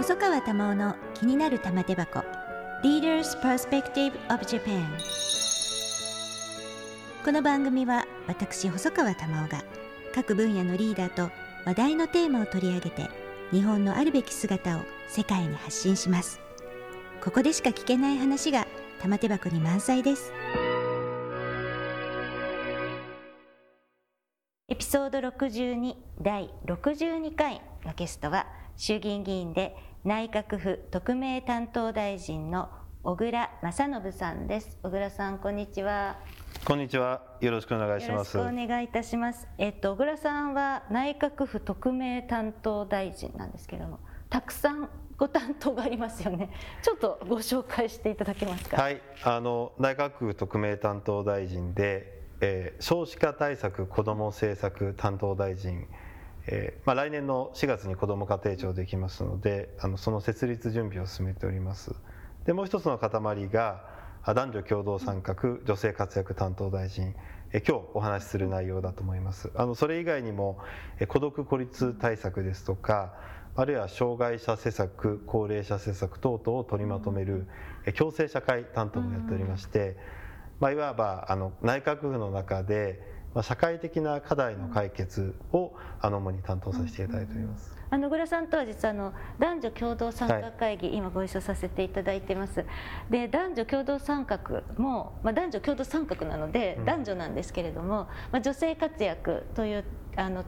細川珠緒の気になる玉手箱。Leaders Perspective of Japan この番組は私細川珠緒が各分野のリーダーと話題のテーマを取り上げて日本のあるべき姿を世界に発信します。ここでしか聞けない話が玉手箱に満載です。エピソード62第62回のゲストは衆議院議員で内閣府特命担当大臣の小倉正信さんです。小倉さんこんにちは。こんにちは。よろしくお願いします。よろしくお願いいたします。えっと小倉さんは内閣府特命担当大臣なんですけれどもたくさんご担当がありますよね。ちょっとご紹介していただけますか？はい。あの内閣府特命担当大臣で、えー、少子化対策子ども政策担当大臣えーまあ、来年の4月に子ども家庭庁できますのであのその設立準備を進めております。でもう一つの塊が男女共同参画女性活躍担当大臣。え今日お話しする内容だと思います。あのそれ以外にもえ孤独孤立対策ですとかあるいは障害者施策高齢者施策等々を取りまとめるえ共生社会担当もやっておりまして、まあ、いわばあの内閣府の中でまあ、社会的な課題の解決をあの主に担当させていただいております。あの小倉さんとは実はあの男女共同参画会議、はい、今ご一緒させていただいてます。で男女共同参画も、まあ、男女共同参画なので、男女なんですけれども、まあ、女性活躍というあの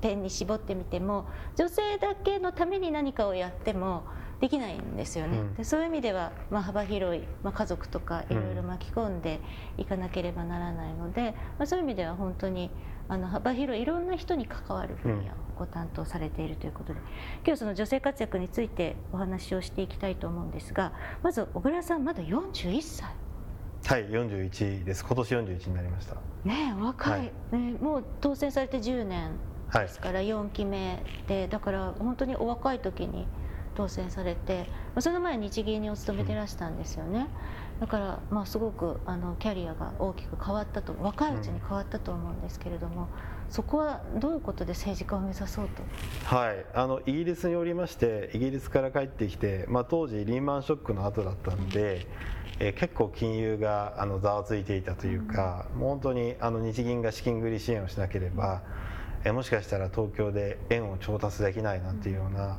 点に絞ってみても女性だけのために何かをやってもできないんですよね、うん、でそういう意味では、まあ、幅広い、まあ、家族とかいろいろ巻き込んでいかなければならないので、まあ、そういう意味では本当にあの幅広いいろんな人に関わる分野をご担当されているということで、今日その女性活躍についてお話をしていきたいと思うんですがまず小倉さんまだ41歳。はい41です。今年41になりました。ね若い、はい、ね、もう当選されて10年ですから4期目で、だから本当にお若い時に当選されてその前日銀にお勤めてらしたんですよね。だからまあすごくあのキャリアが大きく変わったと若いうちに変わったと思うんですけれども、そこはどういうことで政治家を目指そうと？はい。あのイギリスにおりましてイギリスから帰ってきて、まあ、当時リーマンショックの後だったんで、え、結構金融があのざわついていたというか、うん、もう本当にあの日銀が資金繰り支援をしなければ、え、もしかしたら東京で円を調達できないなんていうような、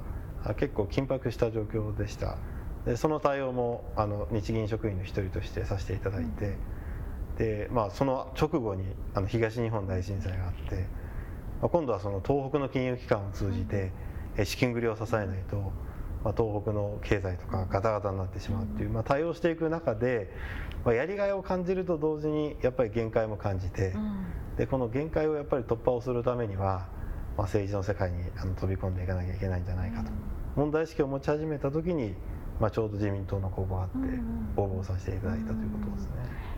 結構緊迫した状況でした。でその対応もあの日銀職員の一人としてさせていただいて、でまあ、その直後にあの東日本大震災があって、まあ、今度はその東北の金融機関を通じて資金繰りを支えないと、まあ、東北の経済とかガタガタになってしまうっていう、まあ、対応していく中で、まあ、やりがいを感じると同時にやっぱり限界も感じて、でこの限界をやっぱり突破をするためにはまあ、政治の世界にあの飛び込んでいかなきゃいけないんじゃないかと、問題意識を持ち始めた時に、まあ、ちょうど自民党の公募があって応募させていただいたということですね。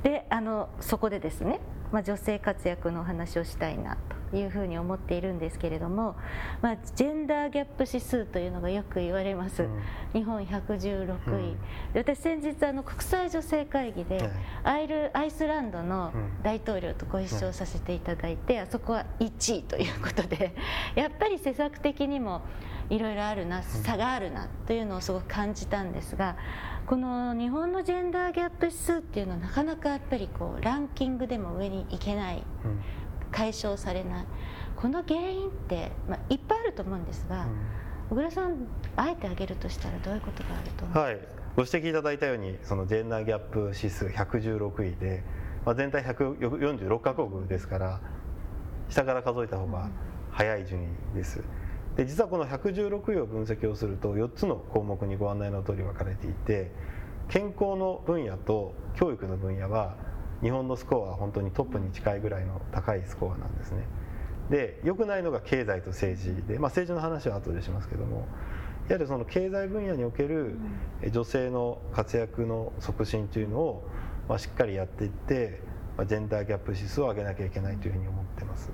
であのそこでですね、まあ、女性活躍のお話をしたいなというふうに思っているんですけれども、まあ、ジェンダーギャップ指数というのがよく言われます、うん、日本116位、うん、で私先日あの国際女性会議で、アイルアイスランドの大統領とご一緒させていただいて、あそこは1位ということでやっぱり施策的にもいろいろあるな差があるなというのをすごく感じたんですがこの日本のジェンダーギャップ指数っていうのはなかなかやっぱりこうランキングでも上に行けない。解消されない。この原因って、まあ、いっぱいあると思うんですが、小倉さんあえて挙げるとしたらどういうことがあると思うはい。ご指摘いただいたようにそのジェンダーギャップ指数116位で、まあ、全体146か国ですから下から数えた方が早い順位です。で実はこの116位を分析をすると4つの項目にご案内の通り分かれていて健康の分野と教育の分野は日本のスコアは本当にトップに近いぐらいの高いスコアなんですね。で良くないのが経済と政治で、まあ、政治の話は後でしますけどもやはりその経済分野における女性の活躍の促進というのを、まあ、しっかりやっていってまあ、ジェンダーギャップ指数を上げなきゃいけないというふうに思ってます。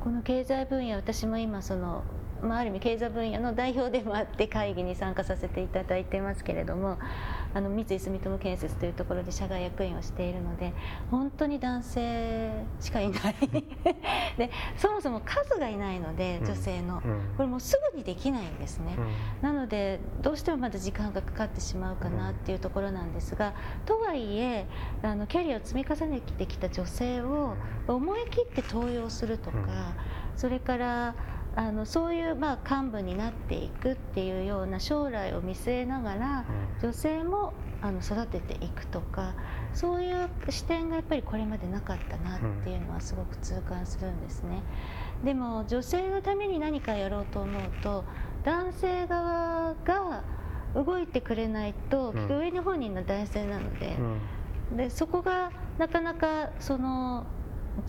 この経済分野私も今そのまあ、ある意味経済分野の代表でもあって会議に参加させていただいてますけれどもあの三井住友建設というところで社外役員をしているので本当に男性しかいない。でそもそも数がいないので女性の、これもうすぐにできないんですね、なのでどうしてもまだ時間がかかってしまうかなっていうところなんですがとはいえあのキャリアを積み重ねてきた女性を思い切って登用するとか、それからあのそういうまあ幹部になっていくっていうような将来を見据えながら、女性もあの育てていくとかそういう視点がやっぱりこれまでなかったなっていうのはすごく痛感するんですね。でも女性のために何かやろうと思うと男性側が動いてくれないと、上に本人の男性なので,、でそこがなかなかその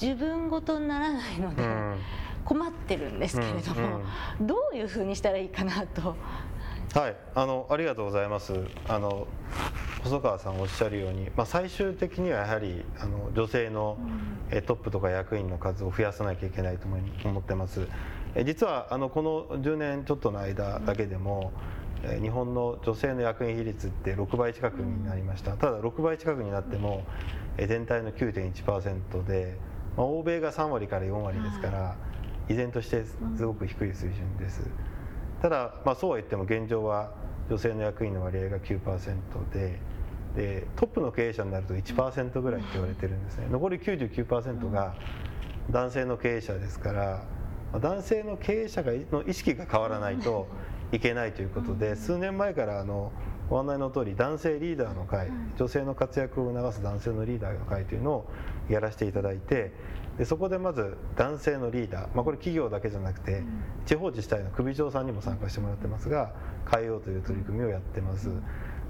自分ごとにならないので。困ってるんですけれども、うんうん、どういうふうにしたらいいかなと。はい、あのありがとうございます。あの細川さんおっしゃるように、まあ、最終的にはやはりあの女性の、うん、トップとか役員の数を増やさなきゃいけないと思ってます。実はあのこの10年ちょっとの間だけでも、うん、日本の女性の役員比率って6倍近くになりました。ただ6倍近くになっても全体の9.1%で、まあ、欧米が3割から4割ですから。依然としてすごく低い水準です、ただ、まあ、そうは言っても現状は女性の役員の割合が9%ででトップの経営者になると1%ぐらいって言われてるんですね。残り99%が男性の経営者ですから男性の経営者がの意識が変わらないといけないということで数年前からあのご案内の通り男性リーダーの会女性の活躍を促す男性のリーダーの会というのをやらせていただいてでそこでまず男性のリーダー、まあ、これ企業だけじゃなくて、地方自治体の首長さんにも参加してもらってますが変えようという取り組みをやってます。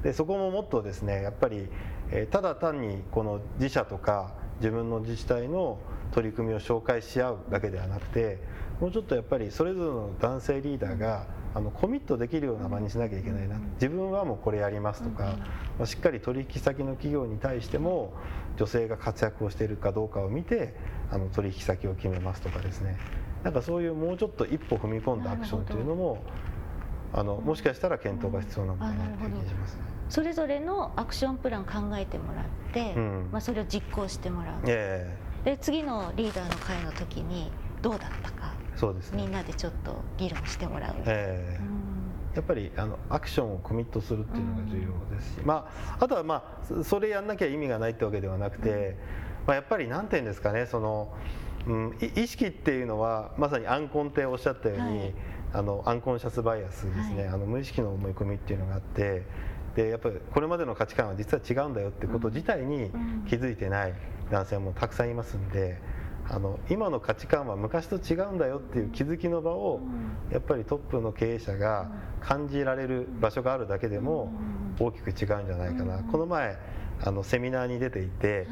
でそこももっとですねやっぱり、えー、ただ単にこの自社とか自分の自治体の取り組みを紹介し合うだけではなくてもうちょっとやっぱりそれぞれの男性リーダーがあのコミットできるような場にしなきゃいけないな自分はもうこれやりますとか、まあ、しっかり取引先の企業に対しても女性が活躍をしているかどうかを見てあの取引先を決めますとかですね。なんかそういうもうちょっと一歩踏み込んだアクションというのもあのもしかしたら検討が必要なのかなという気がしますね。それぞれのアクションプラン考えてもらって、うん、まあ、それを実行してもらう、えー、で次のリーダーの会の時にどうだったかそうです、ね、みんなでちょっと議論してもらう、えー、うんやっぱりあのアクションをコミットするっていうのが重要ですし、うん、まあ、あとは、まあ、それやんなきゃ意味がないってわけではなくて、うん、まあ、やっぱり何て言うんですかねその、うん、意識っていうのはまさにアンコンっておっしゃったように、はい、あのアンコンシャスバイアスですね、はい、あの無意識の思い込みっていうのがあって。でやっぱりこれまでの価値観は実は違うんだよってこと自体に気づいてない男性もたくさんいますんで。あの今の価値観は昔と違うんだよっていう気づきの場をやっぱりトップの経営者が感じられる場所があるだけでも大きく違うんじゃないかな、この前あのセミナーに出ていて、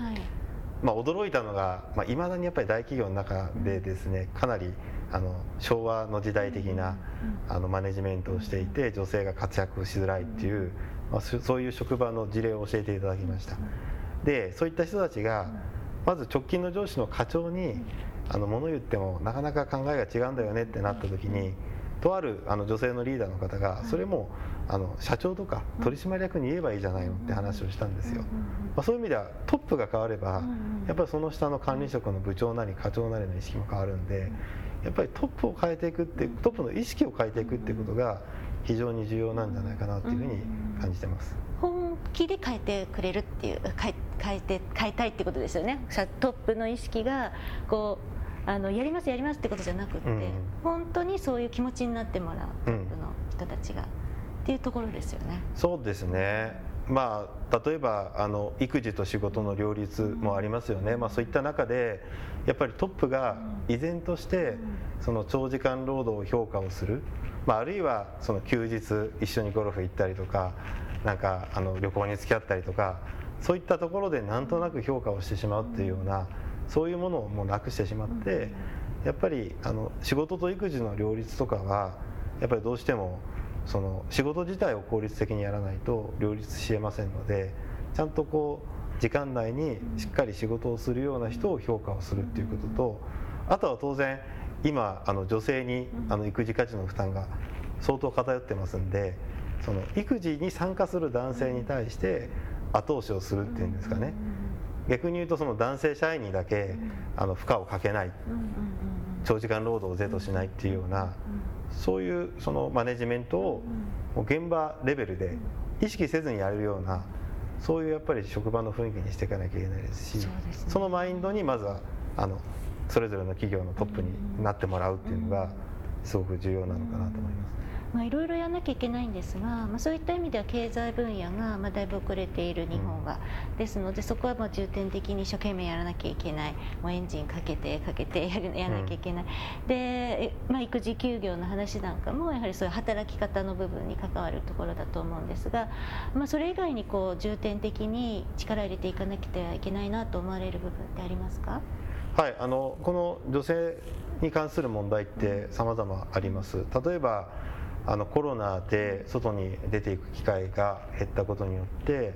まあ、驚いたのがいまあ、未だにやっぱり大企業の中でですねかなりあの昭和の時代的なあのマネジメントをしていて女性が活躍しづらいっていう、まあ、そういう職場の事例を教えていただきました。でそういった人たちがまず直近の上司の課長にあの物言ってもなかなか考えが違うんだよねってなった時にとあるあの女性のリーダーの方がそれもあの社長とか取締役に言えばいいじゃないのって話をしたんですよ、まあ、そういう意味ではトップが変わればやっぱりその下の管理職の部長なり課長なりの意識も変わるんでやっぱりトップを変えていくってトップの意識を変えていくっていうことが非常に重要なんじゃないかなというふうに感じてます。本気で変えてくれるっていう変え変えて変えたいってことですよね。トップの意識がこうあのやりますやりますってことじゃなくて、うん、本当にそういう気持ちになってもらうトップの人たちが、うん、っていうところですよね。そうですね。まあ、例えばあの育児と仕事の両立もありますよね、まあ、そういった中でやっぱりトップが依然としてその長時間労働を評価をする、まあ、あるいはその休日一緒にゴルフ行ったりとかなんかあの旅行に付き合ったりとかそういったところでなんとなく評価をしてしまうっていうようなそういうものをもうなくしてしまってやっぱりあの仕事と育児の両立とかはやっぱりどうしてもその仕事自体を効率的にやらないと両立しえませんのでちゃんとこう時間内にしっかり仕事をするような人を評価をするっていうこととあとは当然今あの女性にあの育児家事の負担が相当偏ってますんでその育児に参加する男性に対して後押しをするっていうんですかね逆に言うとその男性社員にだけあの負荷をかけない。長時間労働を是としないっていうようなそういうそのマネジメントを現場レベルで意識せずにやれるようなそういうやっぱり職場の雰囲気にしていかなきゃいけないですしそのマインドにまずはあのそれぞれの企業のトップになってもらうっていうのがすごく重要なのかなと思います。まあ、いろいろやらなきゃいけないんですが、まあ、そういった意味では経済分野がまあだいぶ遅れている日本は、うん、ですのでそこはもう重点的に一生懸命やらなきゃいけない。もうエンジンかけてかけてやらなきゃいけない、うん、で、まあ、育児休業の話なんかもやはりそういう働き方の部分に関わるところだと思うんですが、まあ、それ以外にこう重点的に力を入れていかなきゃいけないなと思われる部分ってありますか？はいあのこの女性に関する問題って様々あります。例えばあのコロナで外に出ていく機会が減ったことによって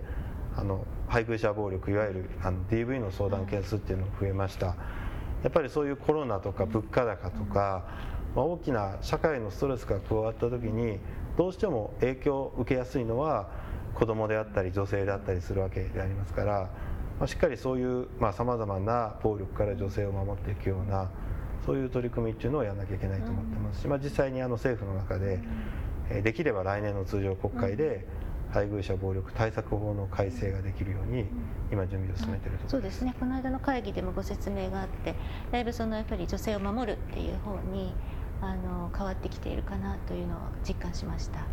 あの配偶者暴力いわゆるあの DV の相談件数っていうのが増えました。やっぱりそういうコロナとか物価高とか、まあ、大きな社会のストレスが加わった時にどうしても影響を受けやすいのは子供であったり女性であったりするわけでありますから、まあ、しっかりそういうさまざ、まな暴力から女性を守っていくようなそういう取り組みっていうのをやらなきゃいけないと思ってますし、まあ、実際にあの政府の中で、えできれば来年の通常国会で配偶者暴力対策法の改正ができるように今準備を進めているとそうですね。この間の会議でもご説明があってだいぶそのやっぱり女性を守るっていう方にあの変わってきているかなというのを実感しました、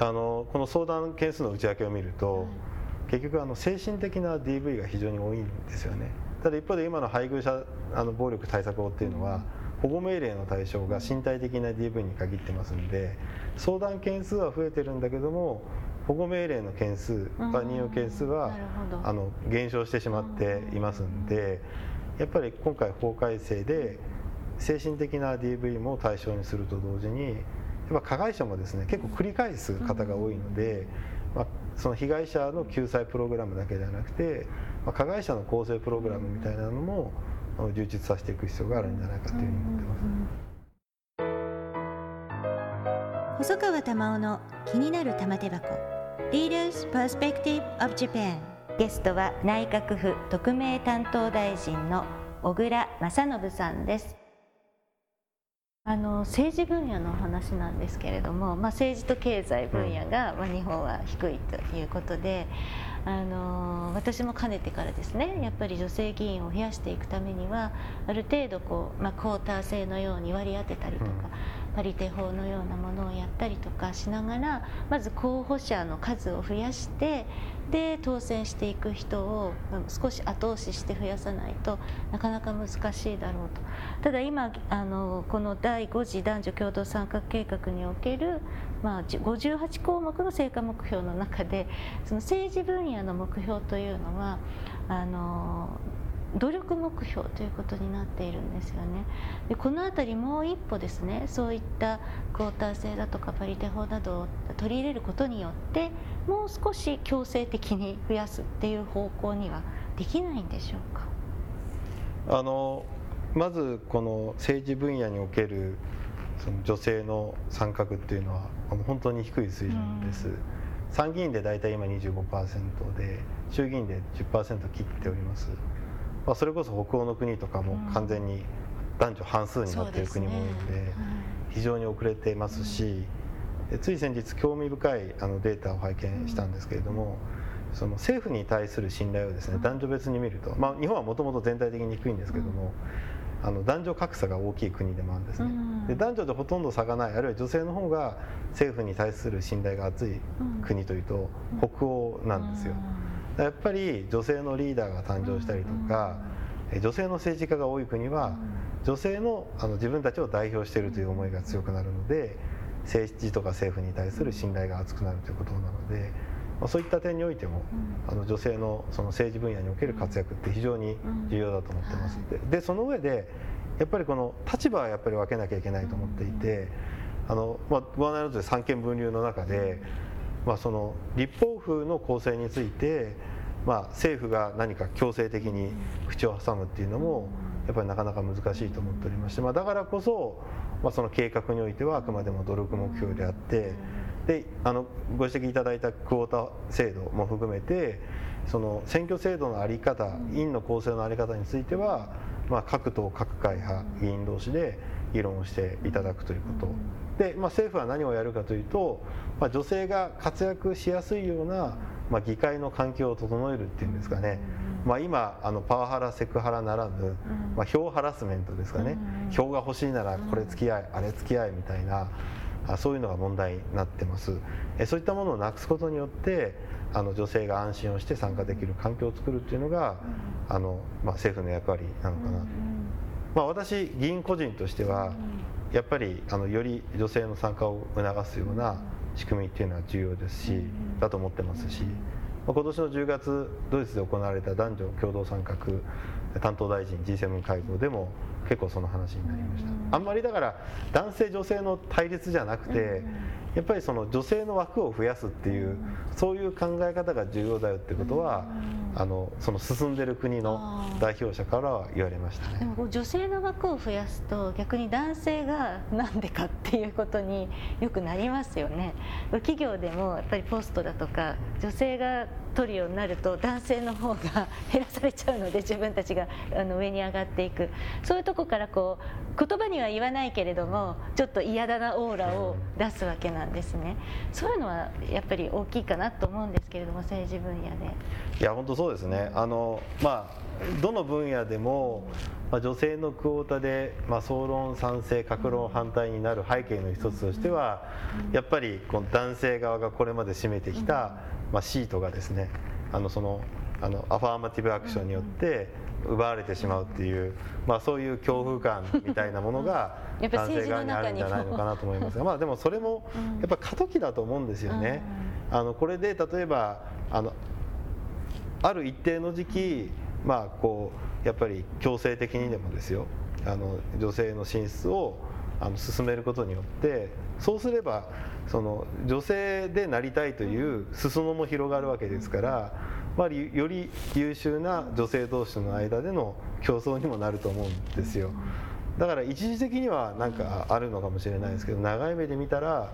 あのこの相談件数の内訳を見ると、はい、結局あの精神的な DV が非常に多いんですよねただ一方で今の配偶者あの暴力対策法っていうのは、保護命令の対象が身体的な DV に限ってますんで相談件数は増えてるんだけども保護命令の件数任用件数はあの減少してしまっていますんでやっぱり今回法改正で精神的な DV も対象にすると同時にやっぱ加害者もですね結構繰り返す方が多いので、まあ、その被害者の救済プログラムだけではなくてまあ、加害者の更生プログラムみたいなのも充実させていく必要があるんじゃないかというふうに思ってます。細川玉緒の気になる玉手箱。Leaders Perspective of Japan ゲストは内閣府特命担当大臣の小倉正信さんです。あの政治分野の話なんですけれども、まあ、政治と経済分野が、まあ、日本は低いということであの私もかねてからですねやっぱり女性議員を増やしていくためにはある程度こう、まあ、クォーター制のように割り当てたりとか、パリテ法のようなものをやったりとかしながらまず候補者の数を増やしてで当選していく人を少し後押しして増やさないとなかなか難しいだろうと。ただ今あのこの第5次男女共同参画計画における、まあ、58項目の成果目標の中でその政治分野の目標というのはあの努力目標ということになっているんですよね。でこの辺りもう一歩ですねそういったクォーター制だとかパリテ法などを取り入れることによってもう少し強制的に増やすっていう方向にはできないんでしょうか？あのまずこの政治分野におけるその女性の参画っていうのは本当に低い水準です、参議院で大体今25%で衆議院で10%切っておりますまあ、それこそ北欧の国とかも完全に男女半数になっている国も多いので非常に遅れてますしつい先日興味深いあのデータを拝見したんですけれどもその政府に対する信頼をですね男女別に見ると、まあ、日本はもともと全体的に低いんですけどもあの男女格差が大きい国でもあるんですね。で男女でほとんど差がないあるいは女性の方が政府に対する信頼が厚い国というと北欧なんですよ。やっぱり女性のリーダーが誕生したりとか、女性の政治家が多い国は、女性のあの自分たちを代表しているという思いが強くなるので政治とか政府に対する信頼が厚くなるということなので、まあ、そういった点においても、あの女性のその政治分野における活躍って非常に重要だと思ってますで。その上でやっぱりこの立場はやっぱり分けなきゃいけないと思っていてあの、まあ、ご案内のとおり三権分立の中でまあ、その立法府の構成について、まあ、政府が何か強制的に口を挟むっていうのもやっぱりなかなか難しいと思っておりまして、まあ、だからこそ、まあ、その計画においてはあくまでも努力目標であってであのご指摘いただいたクオータ制度も含めてその選挙制度の在り方院の構成の在り方については、まあ、各党各会派議員同士で議論をしていただくということ。で、まあ、政府は何をやるかというと、まあ、女性が活躍しやすいような、まあ、議会の環境を整えるっていうんですかね、まあ、今あのパワハラセクハラならぬ、まあ、票ハラスメントですかね、票が欲しいならこれ付き合いあれ付き合いみたいなそういうのが問題になってます。そういったものをなくすことによってあの女性が安心をして参加できる環境を作るっていうのがあの、まあ、政府の役割なのかな。と、まあ、私議員個人としてはやっぱりあのより女性の参加を促すような仕組みっていうのは重要ですしだと思ってますし、まあ、今年の10月ドイツで行われた男女共同参画担当大臣 G7 会合でも結構その話になりました、あんまりだから男性女性の対立じゃなくて、やっぱりその女性の枠を増やすっていう、そういう考え方が重要だよってことは、あのその進んでる国の代表者からは言われましたね。でも女性の枠を増やすと逆に男性がなんでかっていうことによくなりますよね。企業でもやっぱりポストだとか女性が取るようになると男性の方が減らされちゃうので自分たちがあの上に上がっていくそういうとこからこう言葉には言わないけれどもちょっと嫌だなオーラを出すわけなんですねそういうのはやっぱり大きいかなと思うんですけれども政治分野で。いや本当そうですねあの、まあ、どの分野でも、まあ、女性のクオータで、まあ、総論賛成各論反対になる背景の一つとしては、やっぱりこの男性側がこれまで占めてきた、まあ、シートがですねあのそのあのアファーマティブアクションによって奪われてしまうっていう、まあ、そういう恐怖感みたいなものが男性側にあるんじゃないのかなと思いますが、まあ、でもそれもやっぱ過渡期だと思うんですよね。あのこれで例えばあのある一定の時期、まあ、こうやっぱり強制的にでもですよあの女性の進出をあの進めることによってそうすればその女性でなりたいという裾野も広がるわけですから、まあ、より優秀な女性同士の間での競争にもなると思うんですよ。だから一時的には何かあるのかもしれないですけど長い目で見たら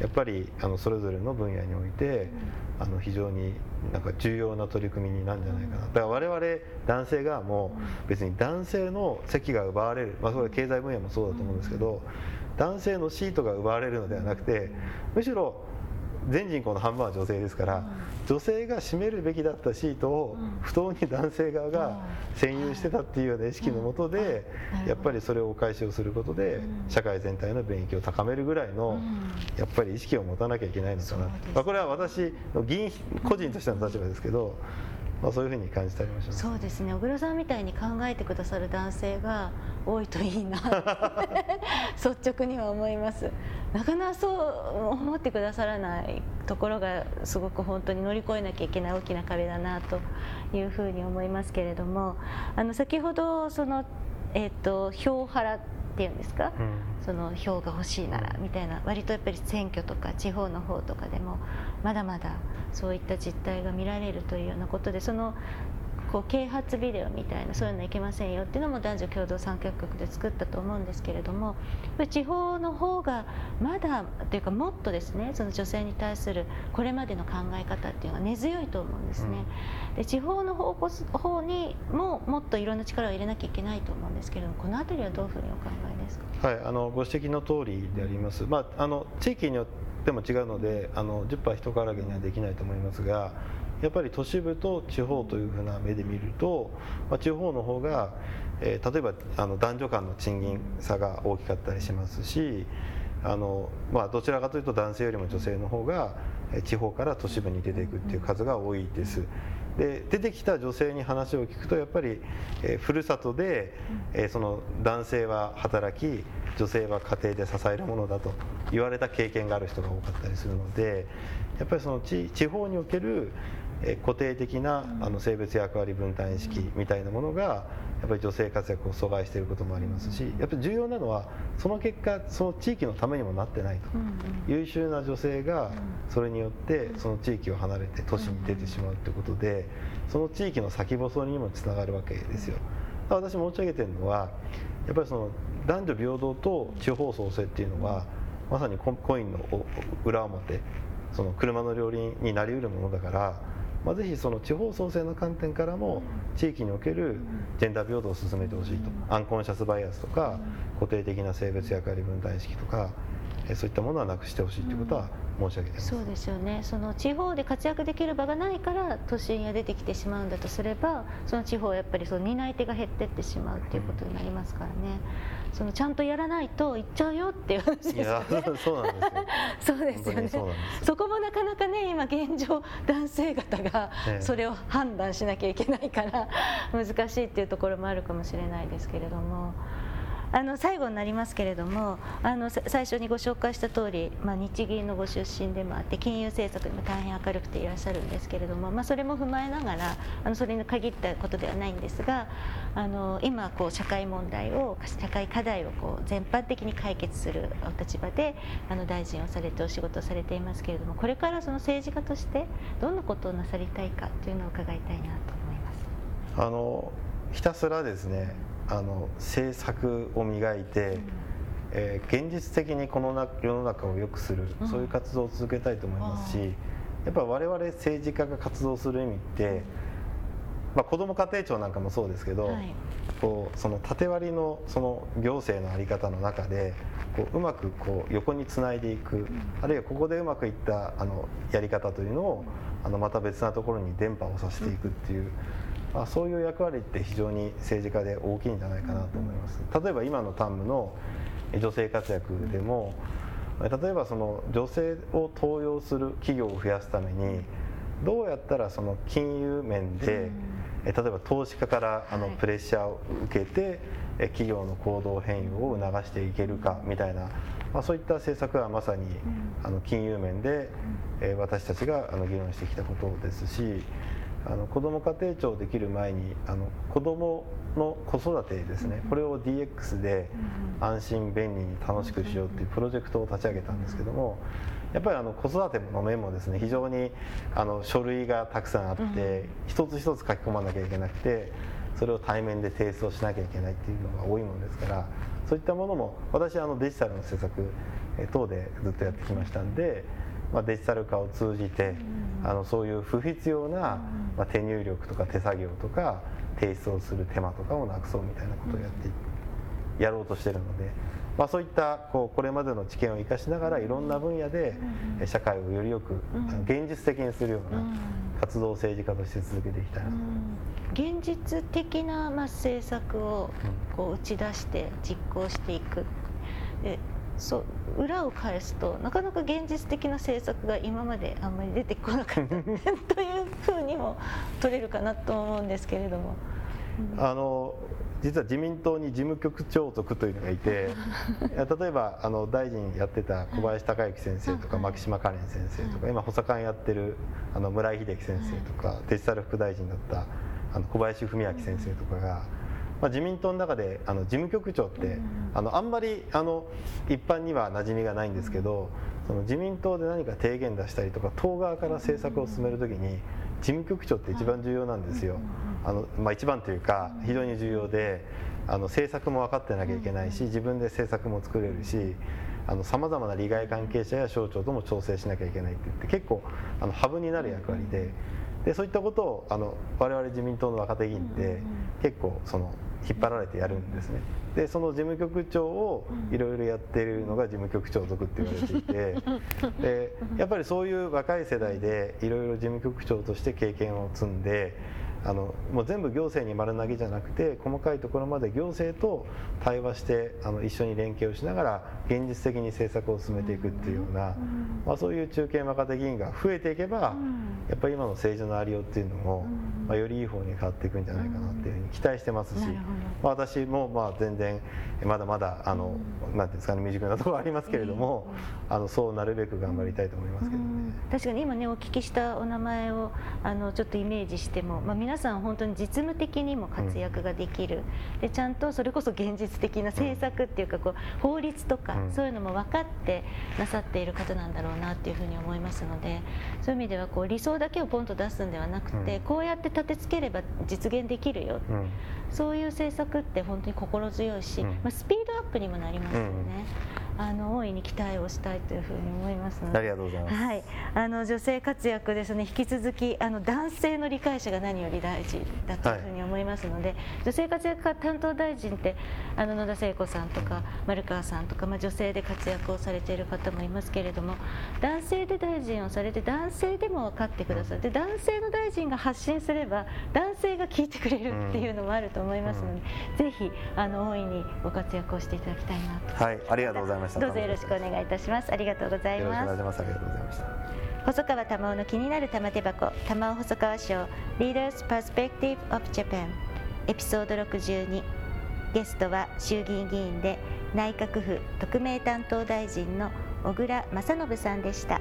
やっぱりあのそれぞれの分野においてあの非常になんか重要な取り組みになるんじゃないかな。だから我々男性側も別に男性の席が奪われる、まあ、それは経済分野もそうだと思うんですけど男性のシートが奪われるのではなくてむしろ全人口の半分は女性ですから、女性が占めるべきだったシートを不当に男性側が占有してたっていうような意識のもとで、やっぱりそれをお返しをすることで、社会全体の便益を高めるぐらいの、やっぱり意識を持たなきゃいけないのかな、まあ、これは私の議員個人としての立場ですけど。まあ、そういうふうに感じてありました、ね、そうですね。小倉さんみたいに考えてくださる男性が多いといいな 率直には思いますなかなかそう思ってくださらないところがすごく本当に乗り越えなきゃいけない大きな壁だなというふうに思いますけれどもあの先ほどその、えーと、票払っていうんですか、うん、その票が欲しいならみたいな割とやっぱり選挙とか地方の方とかでもまだまだそういった実態が見られるというようなことでそのこう啓発ビデオみたいなそういうのいけませんよっていうのも男女共同参画局で作ったと思うんですけれども地方の方がまだというかもっとですねその女性に対するこれまでの考え方っていうのは根強いと思うんですね。で地方の方方にももっといろんな力を入れなきゃいけないと思うんですけれどもこの辺りはどういうふうにお考えですか、はい、あのご指摘の通りであります、まあ、あの地域によっても違うのであの10%人からげにはできないと思いますがやっぱり都市部と地方というふうな目で見ると、まあ、地方の方が、えー、例えばあの男女間の賃金差が大きかったりしますしあの、まあ、どちらかというと男性よりも女性の方が地方から都市部に出ていくっていう数が多いです。で出てきた女性に話を聞くとやっぱり、えー、ふるさとで、えー、その男性は働き女性は家庭で支えるものだと言われた経験がある人が多かったりするのでやっぱりその地地方における固定的なあの性別役割分担意識みたいなものがやっぱり女性活躍を阻害していることもありますしやっぱり重要なのはその結果その地域のためにもなってないと、優秀な女性がそれによってその地域を離れて都市に出てしまうということでその地域の先細りにもつながるわけですよ。私申し上げてるのはやっぱりその男女平等と地方創生っていうのは、まさにコインの裏表その車の両輪になりうるものだから、まあ、ぜひその地方創生の観点からも地域におけるジェンダー平等を進めてほしいと。アンコンシャスバイアスとか固定的な性別役割分担意識とかそういったものはなくしてほしいということは申し上げてそうですよねその地方で活躍できる場がないから都心へ出てきてしまうんだとすればその地方はやっぱりその担い手が減っていってしまうということになりますからね、そのちゃんとやらないと行っちゃうよっていう話ですよね。そうなんですよ。そうですよね。そこもなかなかね今現状男性方がそれを判断しなきゃいけないから難しいっていうところもあるかもしれないですけれども。あの最後になりますけれどもあの最初にご紹介した通り、まあ、日銀のご出身でもあって金融政策にも大変明るくていらっしゃるんですけれども、まあ、それも踏まえながらあのそれに限ったことではないんですがあの今こう社会問題を社会課題をこう全般的に解決するお立場であの大臣をされてお仕事をされていますけれどもこれからその政治家としてどんなことをなさりたいかというのを伺いたいなと思います。あのひたすらですねあの政策を磨いて、えー、現実的にこの世の中を良くする、そういう活動を続けたいと思いますし、やっぱ我々政治家が活動する意味って、まあ、子ども家庭庁なんかもそうですけど、はい、こうその縦割りのその行政の在り方の中でこううまくこう横につないでいく、あるいはここでうまくいったあのやり方というのをあのまた別なところに伝播をさせていくっていう。まあ、そういう役割って非常に政治家で大きいんじゃないかなと思います。例えば今の担務の女性活躍でも例えばその女性を登用する企業を増やすためにどうやったらその金融面で例えば投資家からあのプレッシャーを受けて企業の行動変容を促していけるかみたいな、まあ、そういった政策はまさにあの金融面で私たちがあの議論してきたことですしあの子ども家庭庁できる前にあの子どもの子育てですね、これを DX で安心便利に楽しくしようっていうプロジェクトを立ち上げたんですけどもやっぱりあの子育ての面もですね非常にあの書類がたくさんあって、一つ一つ書き込まなきゃいけなくてそれを対面で提出をしなきゃいけないっていうのが多いものですからそういったものも私はあのデジタルの施策等でずっとやってきましたんで。まあ、デジタル化を通じて、あのそういう不必要な、まあ、手入力とか手作業とか提出をする手間とかをなくそうみたいなことをやってやろうとしてるので、まあ、そういったこうこれまでの知見を生かしながらいろんな分野で社会をよりよく現実的にするような活動を政治家として続けていきたいなと。現実的なまあ政策をこう打ち出して実行していくそう裏を返すとなかなか現実的な政策が今まであんまり出てこなかったというふうにも取れるかなと思うんですけれども。うん、あの実は自民党に事務局長族というのがいて 例えばあの大臣やってた小林孝之先生とか牧島かれん先生とか今補佐官やってるあの村井秀樹先生とかデジタル副大臣だったあの小林文明先生とかが。まあ、自民党の中であの事務局長って、あのあんまりあの一般には馴染みがないんですけどその自民党で何か提言出したりとか党側から政策を進める時に事務局長って一番重要なんですよ。あのまあ、一番というか非常に重要であの政策も分かってなきゃいけないし自分で政策も作れるしさまざまな利害関係者や省庁とも調整しなきゃいけないって言って結構あのハブになる役割ででそういったことをあの我々自民党の若手議員って結構その引っ張られてやるんですね。でその事務局長をいろいろやっているのが事務局長族って言われていて でやっぱりそういう若い世代でいろいろ事務局長として経験を積んであのもう全部行政に丸投げじゃなくて細かいところまで行政と対話してあの一緒に連携をしながら現実的に政策を進めていくっていうような、まあ、そういう中堅若手議員が増えていけばやっぱり今の政治のありようっていうのも、まあ、よりいい方に変わっていくんじゃないかなっていうふうに期待してますし、まあ、私もまあ全然まだまだあのなんていうんですかね未熟なところありますけれども、あのそうなるべく頑張りたいと思いますけどね。確かに今ねお聞きしたお名前をあのちょっとイメージしても、まあ、皆さん本当に実務的にも活躍ができる、でちゃんとそれこそ現実的な政策っていうかこう法律とか、そういうのも分かってなさっている方なんだろうなっていうふうに思いますのでそういう意味ではこう理想だけをポンと出すんではなくて、こうやって立てつければ実現できるよ、うん。そういう政策って本当に心強いし、うん。まあ、スピードアップにもなりますよね、あの大いに期待をしたいというふうに思いますので。ありがとうございます。はい、あの女性活躍ですね引き続きあの男性の理解者が何より大事だというふうに思いますので、女性活躍家担当大臣ってあの野田聖子さんとか丸川さんとか、まあ、女性で活躍をされている方もいますけれども男性で大臣をされて男性でも分かってくださって男性の大臣が発信すれば男性が聞いてくれるっていうのもあると思いますので、ぜひあの大いにご活躍をしていただきたいなと。はい、ありがとうございました。どうぞよろしくお願いいたしますありがとうございます。ありがとうございました。細川玉緒の気になる玉手箱玉緒細川賞 Leaders Perspective of Japan エピソード62ゲストは衆議院議員で内閣府特命担当大臣の小倉正信さんでした。